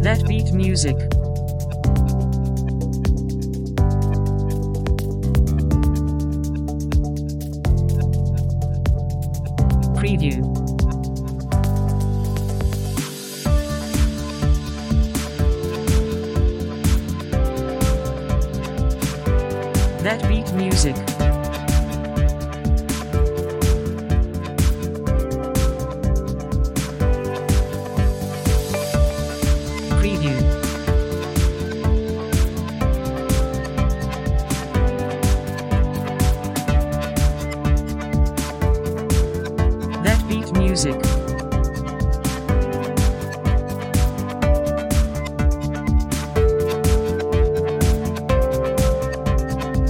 That beat music. Preview. That beat music. Music.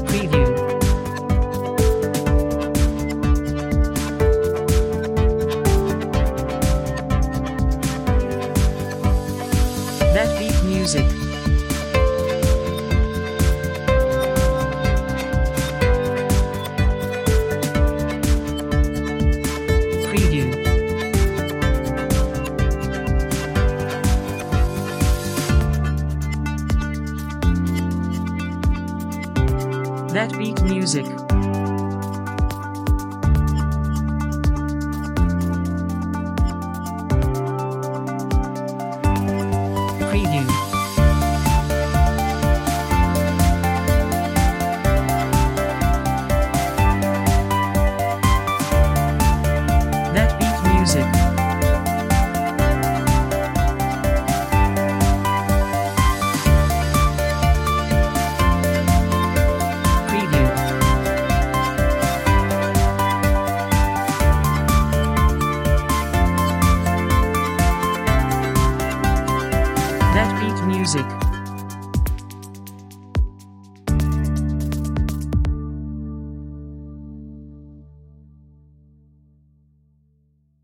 Preview. That beat music. That beat music. Preview. That beat music.